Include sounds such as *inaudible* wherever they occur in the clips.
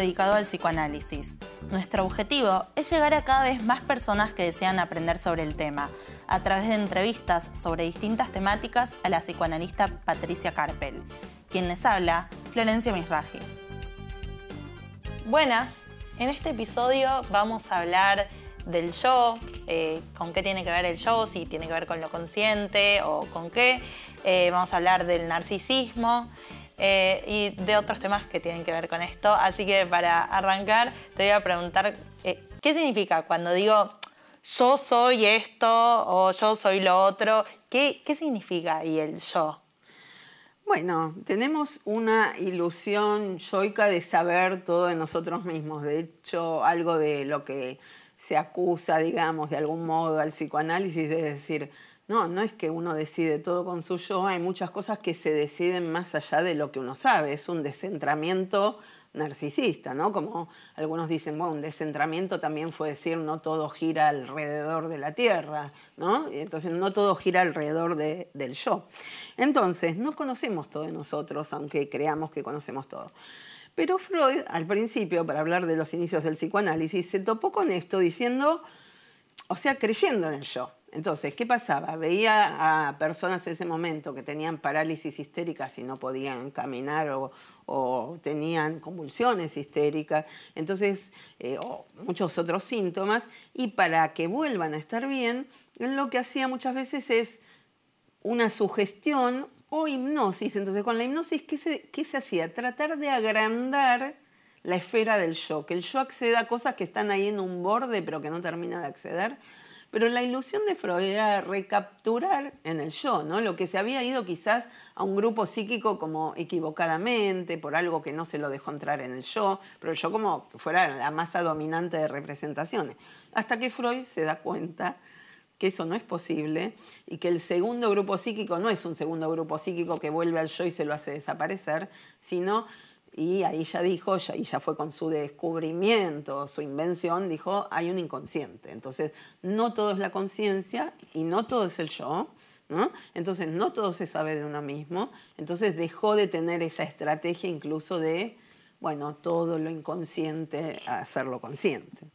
dedicado al psicoanálisis. Nuestro objetivo es llegar a cada vez más personas que desean aprender sobre el tema, a través de entrevistas sobre distintas temáticas a la psicoanalista Patricia Carpel. Quien les habla, Florencia Misraji. Buenas, en este episodio vamos a hablar del yo, eh, con qué tiene que ver el yo, si tiene que ver con lo consciente o con qué. Eh, vamos a hablar del narcisismo eh, y de otros temas que tienen que ver con esto. Así que para arrancar te voy a preguntar, ¿qué significa cuando digo yo soy esto o yo soy lo otro? ¿Qué, qué significa ahí el yo? Bueno, tenemos una ilusión yoica de saber todo de nosotros mismos. De hecho, algo de lo que se acusa, digamos, de algún modo al psicoanálisis es decir, no, no es que uno decide todo con su yo, hay muchas cosas que se deciden más allá de lo que uno sabe, es un descentramiento narcisista, ¿no? Como algunos dicen, bueno, un descentramiento también fue decir no todo gira alrededor de la Tierra, ¿no? Entonces no todo gira alrededor del yo. Entonces, no conocemos todo de nosotros, aunque creamos que conocemos todo. Pero Freud, al principio, para hablar de los inicios del psicoanálisis, se topó con esto diciendo, o sea, creyendo en el yo. Entonces, ¿qué pasaba? Veía a personas en ese momento que tenían parálisis histéricas y no podían caminar o, tenían convulsiones histéricas, entonces, eh, o muchos otros síntomas, y para que vuelvan a estar bien, lo que hacía muchas veces es una sugestión o hipnosis. Entonces, con la hipnosis, ¿qué se, ¿qué se hacía? Tratar de agrandar la esfera del yo, que el yo acceda a cosas que están ahí en un borde pero que no termina de acceder. Pero la ilusión de Freud era recapturar en el yo, ¿no? Lo que se había ido quizás a un grupo psíquico como equivocadamente, por algo que no se lo dejó entrar en el yo, pero el yo como fuera la masa dominante de representaciones. Hasta que Freud se da cuenta que eso no es posible y que el segundo grupo psíquico no es un segundo grupo psíquico que vuelve al yo y se lo hace desaparecer, sino, y ahí ya dijo, y ya fue con su descubrimiento, su invención, dijo, hay un inconsciente. Entonces, no todo es la conciencia y no todo es el yo, ¿no? Entonces, no todo se sabe de uno mismo. Entonces, dejó de tener esa estrategia incluso de bueno, todo lo inconsciente a hacerlo consciente.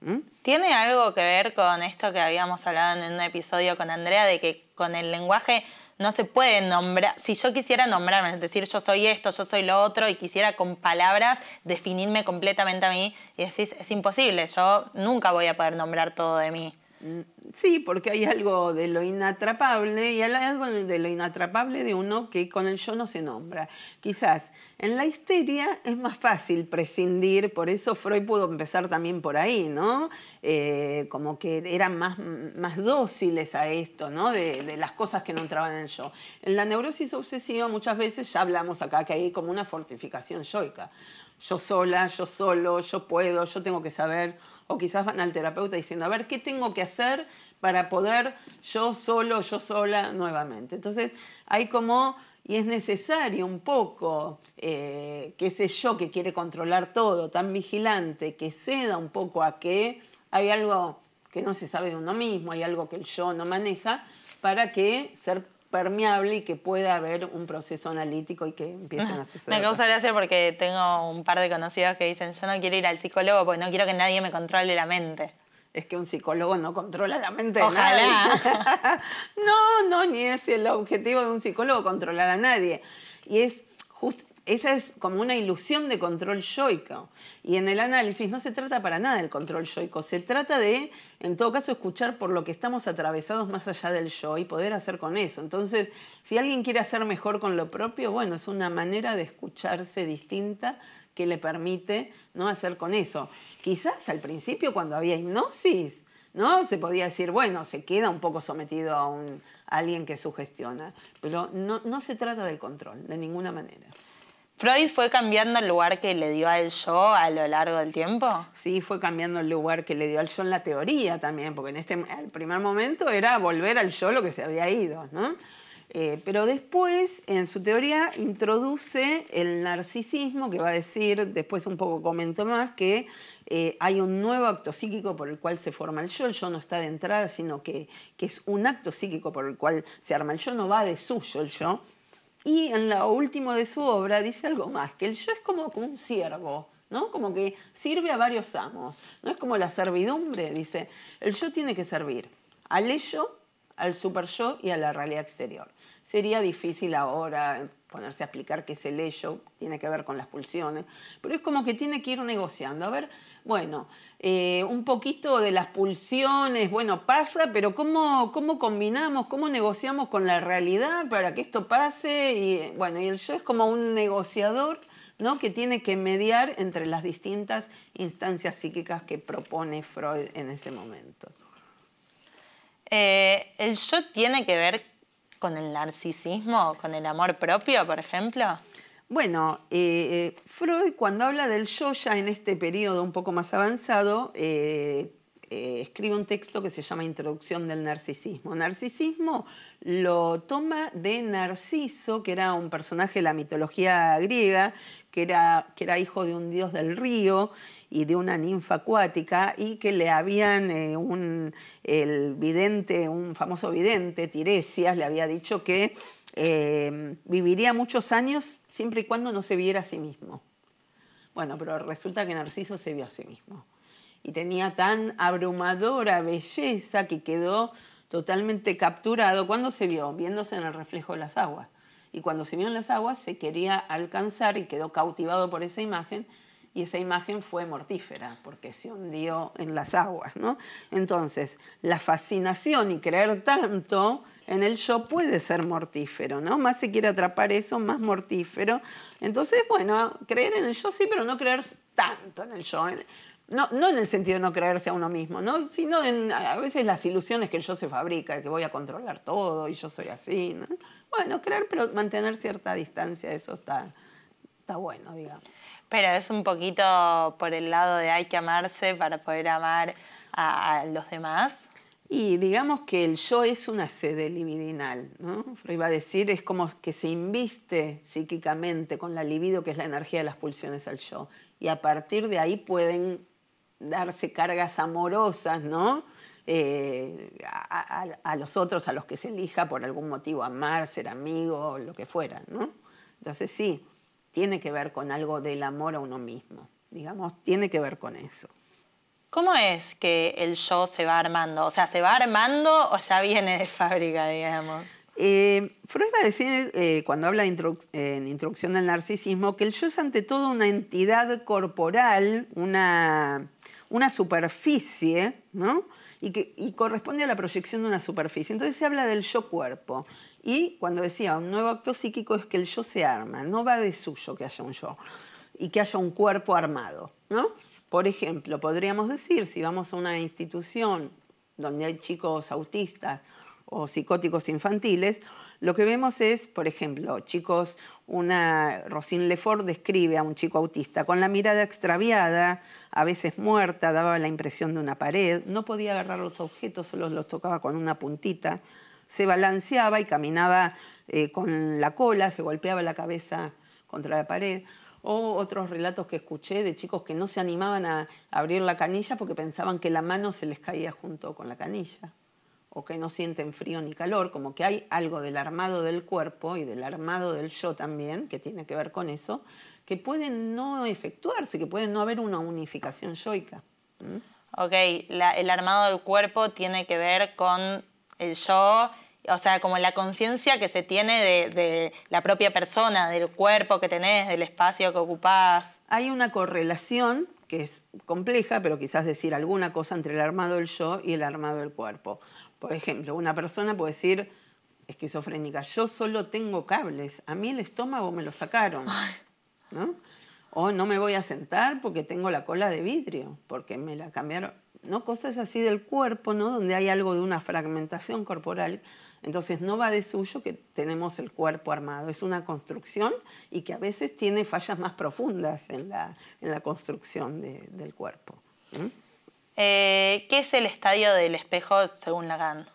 ¿Tiene algo que ver con esto que habíamos hablado en un episodio con Andrea, de que con el lenguaje no se puede nombrar, si yo quisiera nombrarme, es decir, yo soy esto, yo soy lo otro, y quisiera con palabras definirme completamente a mí, y decís, es imposible, yo nunca voy a poder nombrar todo de mí. Sí, porque hay algo de lo inatrapable y hay algo de lo inatrapable de uno que con el yo no se nombra. Quizás en la histeria es más fácil prescindir, por eso Freud pudo empezar también por ahí, ¿no? Eh, como que eran más, más dóciles a esto, ¿no? De, de, las cosas que no entraban en el yo. En la neurosis obsesiva muchas veces ya hablamos acá que hay como una fortificación yoica. Yo sola, yo solo, yo puedo, yo tengo que saber. O quizás van al terapeuta diciendo, a ver, ¿qué tengo que hacer para poder yo solo, yo sola nuevamente? Entonces hay como y es necesario un poco eh, que ese yo que quiere controlar todo, tan vigilante, que ceda un poco a que hay algo que no se sabe de uno mismo, hay algo que el yo no maneja, para que ser permeable y que pueda haber un proceso analítico y que empiecen a suceder. Me causa gracia porque tengo un par de conocidos que dicen, yo no quiero ir al psicólogo porque no quiero que nadie me controle la mente es que un psicólogo no controla la mente de Ojalá. *laughs* no, no, ni es el objetivo de un psicólogo controlar a nadie. Y es just, esa es como una ilusión de control yoico. Y en el análisis no se trata para nada del control yoico, se trata de, en todo caso, escuchar por lo que estamos atravesados más allá del yo y poder hacer con eso. Entonces, si alguien quiere hacer mejor con lo propio, bueno, es una manera de escucharse distinta que le permite no hacer con eso. Quizás al principio cuando había hipnosis, ¿no? Se podía decir, bueno, se queda un poco sometido a, alguien que sugestiona, pero no se trata del control, de ninguna manera. ¿Freud fue cambiando el lugar que le dio al yo a lo largo del tiempo? Sí, fue cambiando el lugar que le dio al yo en la teoría también, porque en este el primer momento era volver al yo lo que se había ido, ¿no? Eh, pero después, en su teoría, introduce el narcisismo, que va a decir, después un poco comento más, que eh, hay un nuevo acto psíquico por el cual se forma el yo. El yo no está de entrada, sino que, que es un acto psíquico por el cual se arma el yo, no va de suyo el yo. Y en lo último de su obra dice algo más, que el yo es como, un ciervo, ¿no? Como que sirve a varios amos. No es como la servidumbre, dice, el yo tiene que servir al ello, al super yo y a la realidad exterior. Sería difícil ahora ponerse a explicar qué es el ello, tiene que ver con las pulsiones, pero es como que tiene que ir negociando. A ver, bueno, eh, un poquito de las pulsiones, bueno, pasa, pero ¿cómo, ¿cómo combinamos, cómo negociamos con la realidad para que esto pase? Y bueno, y el yo es como un negociador ¿no? que tiene que mediar entre las distintas instancias psíquicas que propone Freud en ese momento. Eh, ¿El yo tiene que ver con el narcisismo, con el amor propio, por ejemplo? Bueno, eh, eh, Freud cuando habla del yo ya en este periodo un poco más avanzado, escribe un texto que se llama Introducción del Narcisismo. Narcisismo lo toma de Narciso, que era un personaje de la mitología griega, que era, que era hijo de un dios del río y de una ninfa acuática y que le habían, eh, un, el vidente, un famoso vidente, Tiresias, le había dicho que eh, viviría muchos años siempre y cuando no se viera a sí mismo. Bueno, pero resulta que Narciso se vio a sí mismo y tenía tan abrumadora belleza que quedó totalmente capturado cuando se vio, viéndose en el reflejo de las aguas y cuando se vio en las aguas se quería alcanzar y quedó cautivado por esa imagen y esa imagen fue mortífera porque se hundió en las aguas, ¿no? Entonces, la fascinación y creer tanto en el yo puede ser mortífero, ¿no? Más se quiere atrapar eso, más mortífero. Entonces, bueno, creer en el yo sí, pero no creer tanto en el yo. No, no en el sentido de no creerse a uno mismo, ¿no? sino en a veces las ilusiones que el yo se fabrica, que voy a controlar todo y yo soy así. ¿no? Bueno, creer, pero mantener cierta distancia, eso está, está bueno, digamos. Pero es un poquito por el lado de hay que amarse para poder amar a, los demás. Y digamos que el yo es una sede libidinal, ¿no? Freud iba a decir, es como que se inviste psíquicamente con la libido, que es la energía de las pulsiones al yo. Y a partir de ahí pueden darse cargas amorosas, ¿no? Eh, a, los otros, a los que se elija por algún motivo, amar, ser amigo, lo que fuera, ¿no? Entonces sí, tiene que ver con algo del amor a uno mismo, digamos, tiene que ver con eso. ¿Cómo es que el yo se va armando? O sea, ¿se va armando o ya viene de fábrica, digamos? Eh, Freud va a decir, eh, cuando habla en Introducción del Narcisismo, que el yo es ante todo una entidad corporal, una, una superficie, ¿no? y que corresponde a la proyección de una superficie. Entonces se habla del yo cuerpo. Y cuando decía un nuevo acto psíquico es que el yo se arma, no va de suyo que haya un yo y que haya un cuerpo armado. ¿no? Por ejemplo, podríamos decir, si vamos a una institución donde hay chicos autistas o psicóticos infantiles, lo que vemos es, por ejemplo, chicos, una Rosine Lefort describe a un chico autista con la mirada extraviada, a veces muerta, daba la impresión de una pared, no podía agarrar los objetos, solo los tocaba con una puntita, se balanceaba y caminaba eh, con la cola, se golpeaba la cabeza contra la pared. O otros relatos que escuché de chicos que no se animaban a abrir la canilla porque pensaban que la mano se les caía junto con la canilla o que no sienten frío ni calor, como que hay algo del armado del cuerpo y del armado del yo también, que tiene que ver con eso, que pueden no efectuarse, que pueden no haber una unificación yoica. Ok, el armado del cuerpo tiene que ver con el yo, o sea, como la conciencia que se tiene de, de, la propia persona, del cuerpo que tenés, del espacio que ocupás. Hay una correlación que es compleja, pero quizás decir alguna cosa entre el armado del yo y el armado del cuerpo. Por ejemplo, una persona puede decir esquizofrénica, yo solo tengo cables, a mí el estómago me lo sacaron. ¿no? O no me voy a sentar porque tengo la cola de vidrio, porque me la cambiaron. ¿no? Cosas así del cuerpo, ¿no? donde hay algo de una fragmentación corporal. Entonces no va de suyo que tenemos el cuerpo armado, es una construcción y que a veces tiene fallas más profundas en la, en la construcción del cuerpo. Eh, ¿Qué es el estadio del espejo según Lacan?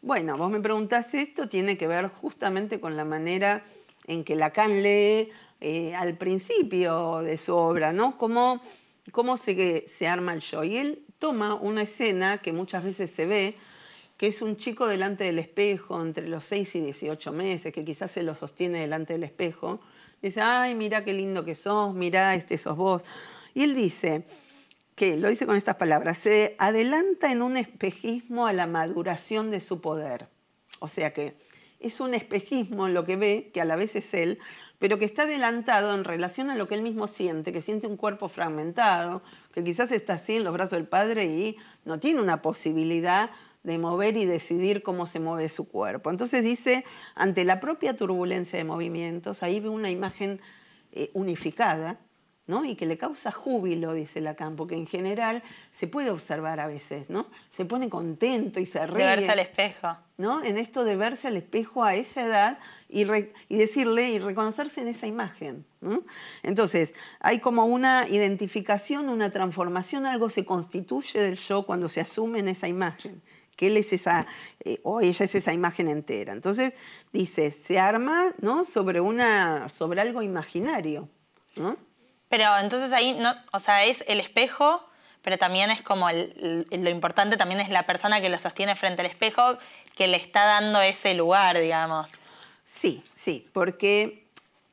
Bueno, vos me preguntás esto, tiene que ver justamente con la manera en que Lacan lee eh, al principio de su obra, ¿no? Cómo, cómo se, se arma el yo. Y él toma una escena que muchas veces se ve, que es un chico delante del espejo entre los 6 y 18 meses, que quizás se lo sostiene delante del espejo. Dice, ay, mira qué lindo que sos, mira, este sos vos. Y él dice que, lo dice con estas palabras, se adelanta en un espejismo a la maduración de su poder. O sea que es un espejismo en lo que ve, que a la vez es él, pero que está adelantado en relación a lo que él mismo siente, que siente un cuerpo fragmentado, que quizás está así en los brazos del padre y no tiene una posibilidad de mover y decidir cómo se mueve su cuerpo. Entonces dice, ante la propia turbulencia de movimientos, ahí ve una imagen eh, unificada, ¿no? y que le causa júbilo, dice Lacan, porque en general se puede observar a veces, ¿no? Se pone contento y se ríe. De verse al espejo. ¿no? En esto de verse al espejo a esa edad y, y decirle y reconocerse en esa imagen. Entonces, hay como una identificación, una transformación, algo se constituye del yo cuando se asume en esa imagen que él es esa, eh, o ella es esa imagen entera. Entonces, dice, se arma ¿no? sobre, una, sobre algo imaginario. Pero entonces ahí, no, o sea, es el espejo, pero también es como lo importante también es la persona que lo sostiene frente al espejo, que le está dando ese lugar, digamos. Sí, sí, porque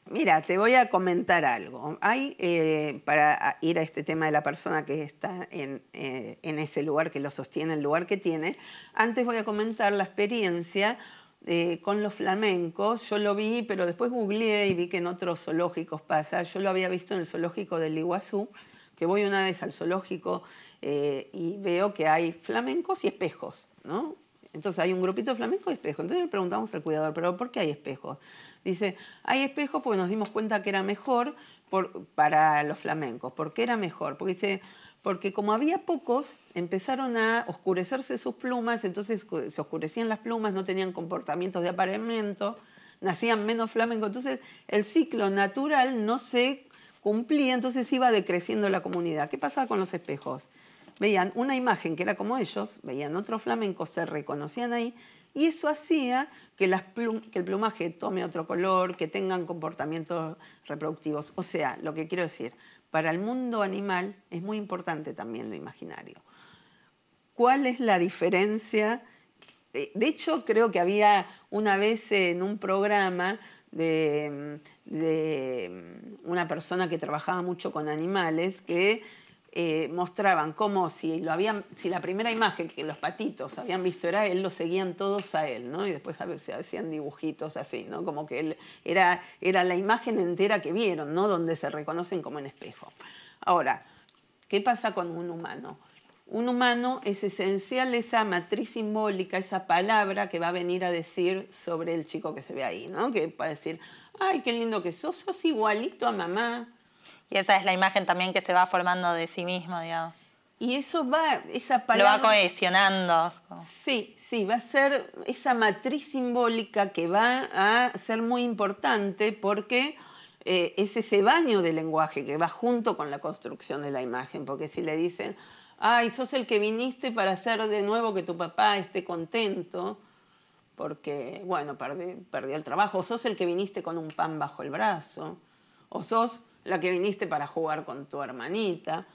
Mira, te voy a comentar algo. Hay, eh, para ir a este tema de la persona que está en, eh, en, ese lugar, que lo sostiene, el lugar que tiene, antes voy a comentar la experiencia eh, con los flamencos. Yo lo vi, pero después googleé y vi que en otros zoológicos pasa. Yo lo había visto en el zoológico del Iguazú, que voy una vez al zoológico y veo que hay flamencos y espejos, ¿no? Entonces hay un grupito de flamencos y espejos. Entonces le preguntamos al cuidador, ¿pero por qué hay espejos? Dice, hay espejos porque nos dimos cuenta que era mejor para los flamencos. ¿Por qué era mejor? Porque dice, porque como había pocos, empezaron a oscurecerse sus plumas, entonces se oscurecían las plumas, no tenían comportamientos de apareamiento, nacían menos flamencos, entonces el ciclo natural no se cumplía, entonces iba decreciendo la comunidad. ¿Qué pasaba con los espejos? Veían una imagen que era como ellos, veían otros flamencos, se reconocían ahí, y eso hacía que, el plumaje tome otro color, que tengan comportamientos reproductivos. O sea, lo que quiero decir, para el mundo animal es muy importante también lo imaginario. ¿Cuál es la diferencia? De hecho, creo que había una vez en un programa de, de una persona que trabajaba mucho con animales que eh, mostraban cómo si, lo habían, si la primera imagen que los patitos habían visto era él, lo seguían todos a él, ¿no? Y después se hacían dibujitos así, ¿no? Como que él era, era la imagen entera que vieron, ¿no? Donde se reconocen como en espejo. Ahora, ¿qué pasa con un humano? Un humano es esencial esa matriz simbólica, esa palabra que va a venir a decir sobre el chico que se ve ahí, ¿no? Que va a decir, ay, qué lindo que sos, sos igualito a mamá, y esa es la imagen también que se va formando de sí mismo, digamos. Y eso va, esa palabra... Lo va cohesionando. Sí, sí, va a ser esa matriz simbólica que va a ser muy importante porque eh, es ese baño de lenguaje que va junto con la construcción de la imagen. Porque si le dicen, ay, sos el que viniste para hacer de nuevo que tu papá esté contento, porque, bueno, perdió el trabajo, o sos el que viniste con un pan bajo el brazo, o sos la que viniste para jugar con tu hermanita.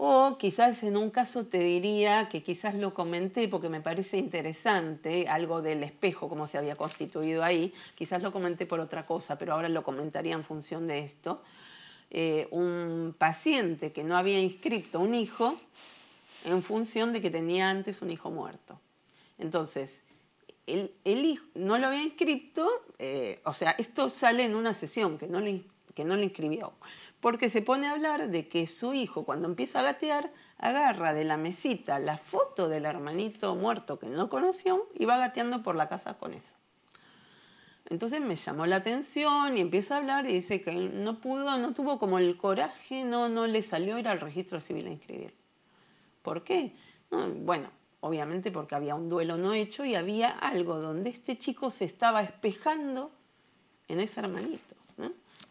O quizás en un caso te diría que quizás lo comenté porque me parece interesante, algo del espejo, cómo se había constituido ahí, quizás lo comenté por otra cosa, pero ahora lo comentaría en función de esto. Eh, un paciente que no había inscrito un hijo en función de que tenía antes un hijo muerto. Entonces, el, hijo no lo había inscrito, eh, o sea, esto sale en una sesión que no le que no le inscribió. Porque se pone a hablar de que su hijo, cuando empieza a gatear, agarra de la mesita la foto del hermanito muerto que no conoció y va gateando por la casa con eso. Entonces me llamó la atención y empieza a hablar y dice que no pudo, no tuvo como el coraje, no, no le salió ir al registro civil a inscribir. ¿Por qué? bueno, obviamente porque había un duelo no hecho y había algo donde este chico se estaba espejando en ese hermanito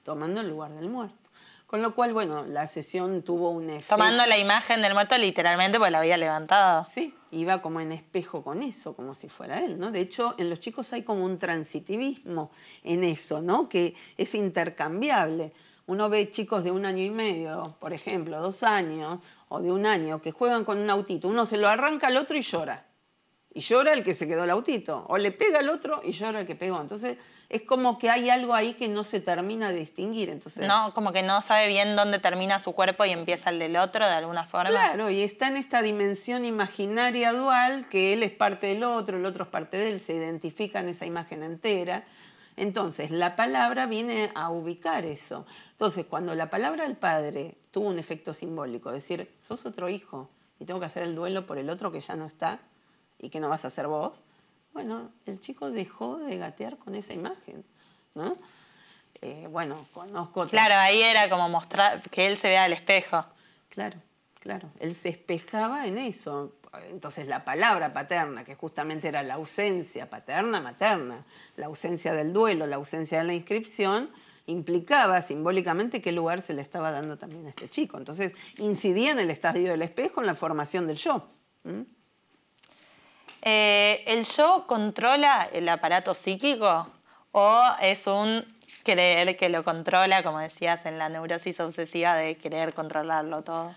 tomando el lugar del muerto. Con lo cual, bueno, la sesión tuvo un efecto. Tomando la imagen del muerto literalmente porque la había levantado. Sí, iba como en espejo con eso, como si fuera él, ¿no? De hecho, en los chicos hay como un transitivismo en eso, ¿no? Que es intercambiable. Uno ve chicos de un año y medio, por ejemplo, dos años, o de un año, que juegan con un autito. Uno se lo arranca al otro y llora. Y llora el que se quedó el autito, o le pega al otro y llora el que pegó. Entonces es como que hay algo ahí que no se termina de distinguir. Entonces, no, como que no sabe bien dónde termina su cuerpo y empieza el del otro de alguna forma. Claro, y está en esta dimensión imaginaria dual que él es parte del otro, el otro es parte de él, se identifica en esa imagen entera. Entonces, la palabra viene a ubicar eso. Entonces, cuando la palabra del padre tuvo un efecto simbólico, decir, sos otro hijo y tengo que hacer el duelo por el otro que ya no está, y que no vas a ser vos, bueno, el chico dejó de gatear con esa imagen, ¿no? Eh, bueno, conozco... Claro, ahí era como mostrar que él se vea al espejo. Claro, claro, él se espejaba en eso. Entonces la palabra paterna, que justamente era la ausencia paterna, materna, la ausencia del duelo, la ausencia de la inscripción, implicaba simbólicamente qué lugar se le estaba dando también a este chico. Entonces incidía en el estadio del espejo en la formación del yo. Eh, ¿El yo controla el aparato psíquico o es un creer que lo controla, como decías en la neurosis obsesiva de querer controlarlo todo?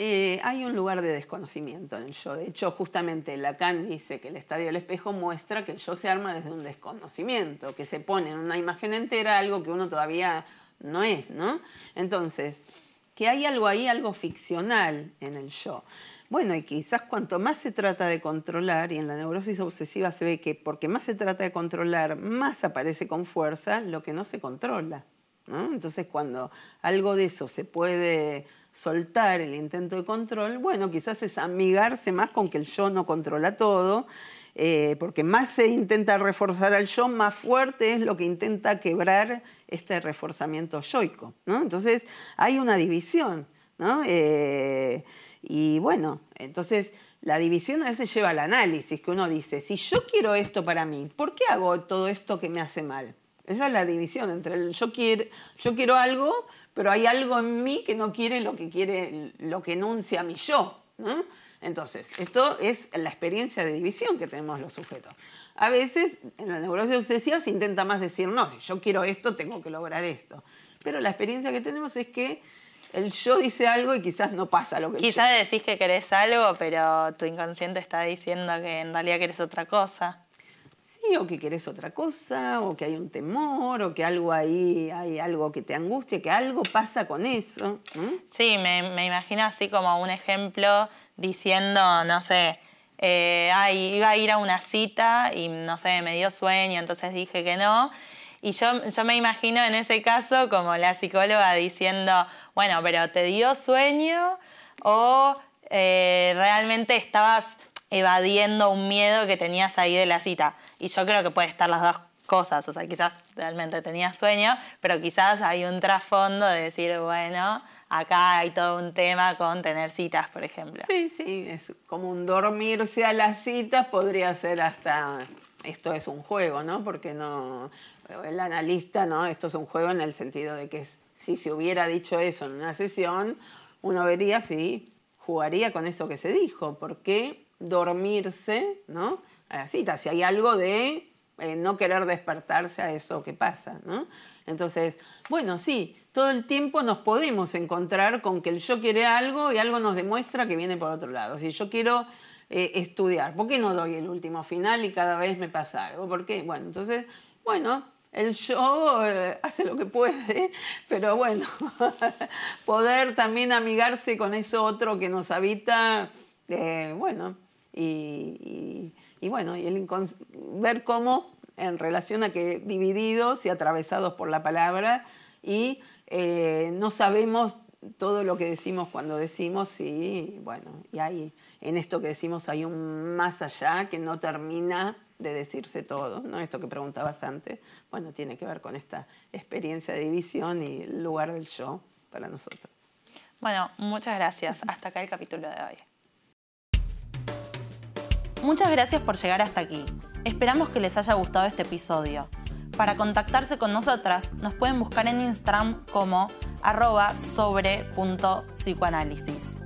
Eh, hay un lugar de desconocimiento en el yo. De hecho, justamente Lacan dice que el estadio del espejo muestra que el yo se arma desde un desconocimiento, que se pone en una imagen entera algo que uno todavía no es, ¿no? Entonces, que hay algo ahí, algo ficcional en el yo. Bueno, y quizás cuanto más se trata de controlar, y en la neurosis obsesiva se ve que porque más se trata de controlar, más aparece con fuerza lo que no se controla. Entonces, cuando algo de eso se puede soltar, el intento de control, bueno, quizás es amigarse más con que el yo no controla todo, eh, porque más se intenta reforzar al yo, más fuerte es lo que intenta quebrar este reforzamiento yoico. Entonces, hay una división. ¿no? Eh, y bueno, entonces la división a veces lleva al análisis, que uno dice, si yo quiero esto para mí, ¿por qué hago todo esto que me hace mal? Esa es la división entre el yo quiero, yo quiero algo, pero hay algo en mí que no quiere lo que quiere, lo que enuncia mi yo. Entonces, esto es la experiencia de división que tenemos los sujetos. A veces en la neurosis obsesiva se intenta más decir, no, si yo quiero esto, tengo que lograr esto. Pero la experiencia que tenemos es que el yo dice algo y quizás no pasa lo que Quizás decís que querés algo, pero tu inconsciente está diciendo que en realidad querés otra cosa. Sí, o que querés otra cosa, o que hay un temor, o que algo ahí, hay algo que te angustia, que algo pasa con eso. Sí, me, imagino así como un ejemplo diciendo, no sé, eh, ay, iba a ir a una cita y no sé, me dio sueño, entonces dije que no. Y yo, yo me imagino en ese caso como la psicóloga diciendo, bueno, pero ¿te dio sueño o eh, realmente estabas evadiendo un miedo que tenías ahí de la cita? Y yo creo que puede estar las dos cosas, o sea, quizás realmente tenías sueño, pero quizás hay un trasfondo de decir, bueno, acá hay todo un tema con tener citas, por ejemplo. Sí, sí, es como un dormirse a las citas, podría ser hasta, esto es un juego, ¿no? Porque no, el analista, ¿no? Esto es un juego en el sentido de que si se hubiera dicho eso en una sesión, uno vería si jugaría con esto que se dijo, ¿por qué dormirse, ¿no? A la cita, si hay algo de eh, no querer despertarse a eso que pasa, ¿no? Entonces, bueno, sí, todo el tiempo nos podemos encontrar con que el yo quiere algo y algo nos demuestra que viene por otro lado. Si yo quiero eh, estudiar, ¿por qué no doy el último final y cada vez me pasa algo? ¿Por qué? Bueno, entonces, bueno, el yo eh, hace lo que puede, pero bueno, *laughs* poder también amigarse con eso otro que nos habita, eh, bueno, y, bueno, y el ver cómo en relación a que divididos y atravesados por la palabra y eh, no sabemos todo lo que decimos cuando decimos y bueno, y hay en esto que decimos hay un más allá que no termina de decirse todo, ¿no? Esto que preguntabas antes, bueno, tiene que ver con esta experiencia de división y el lugar del yo para nosotros. Bueno, muchas gracias. Hasta acá el capítulo de hoy. Muchas gracias por llegar hasta aquí. Esperamos que les haya gustado este episodio. Para contactarse con nosotras, nos pueden buscar en Instagram como arroba sobre.psicoanálisis.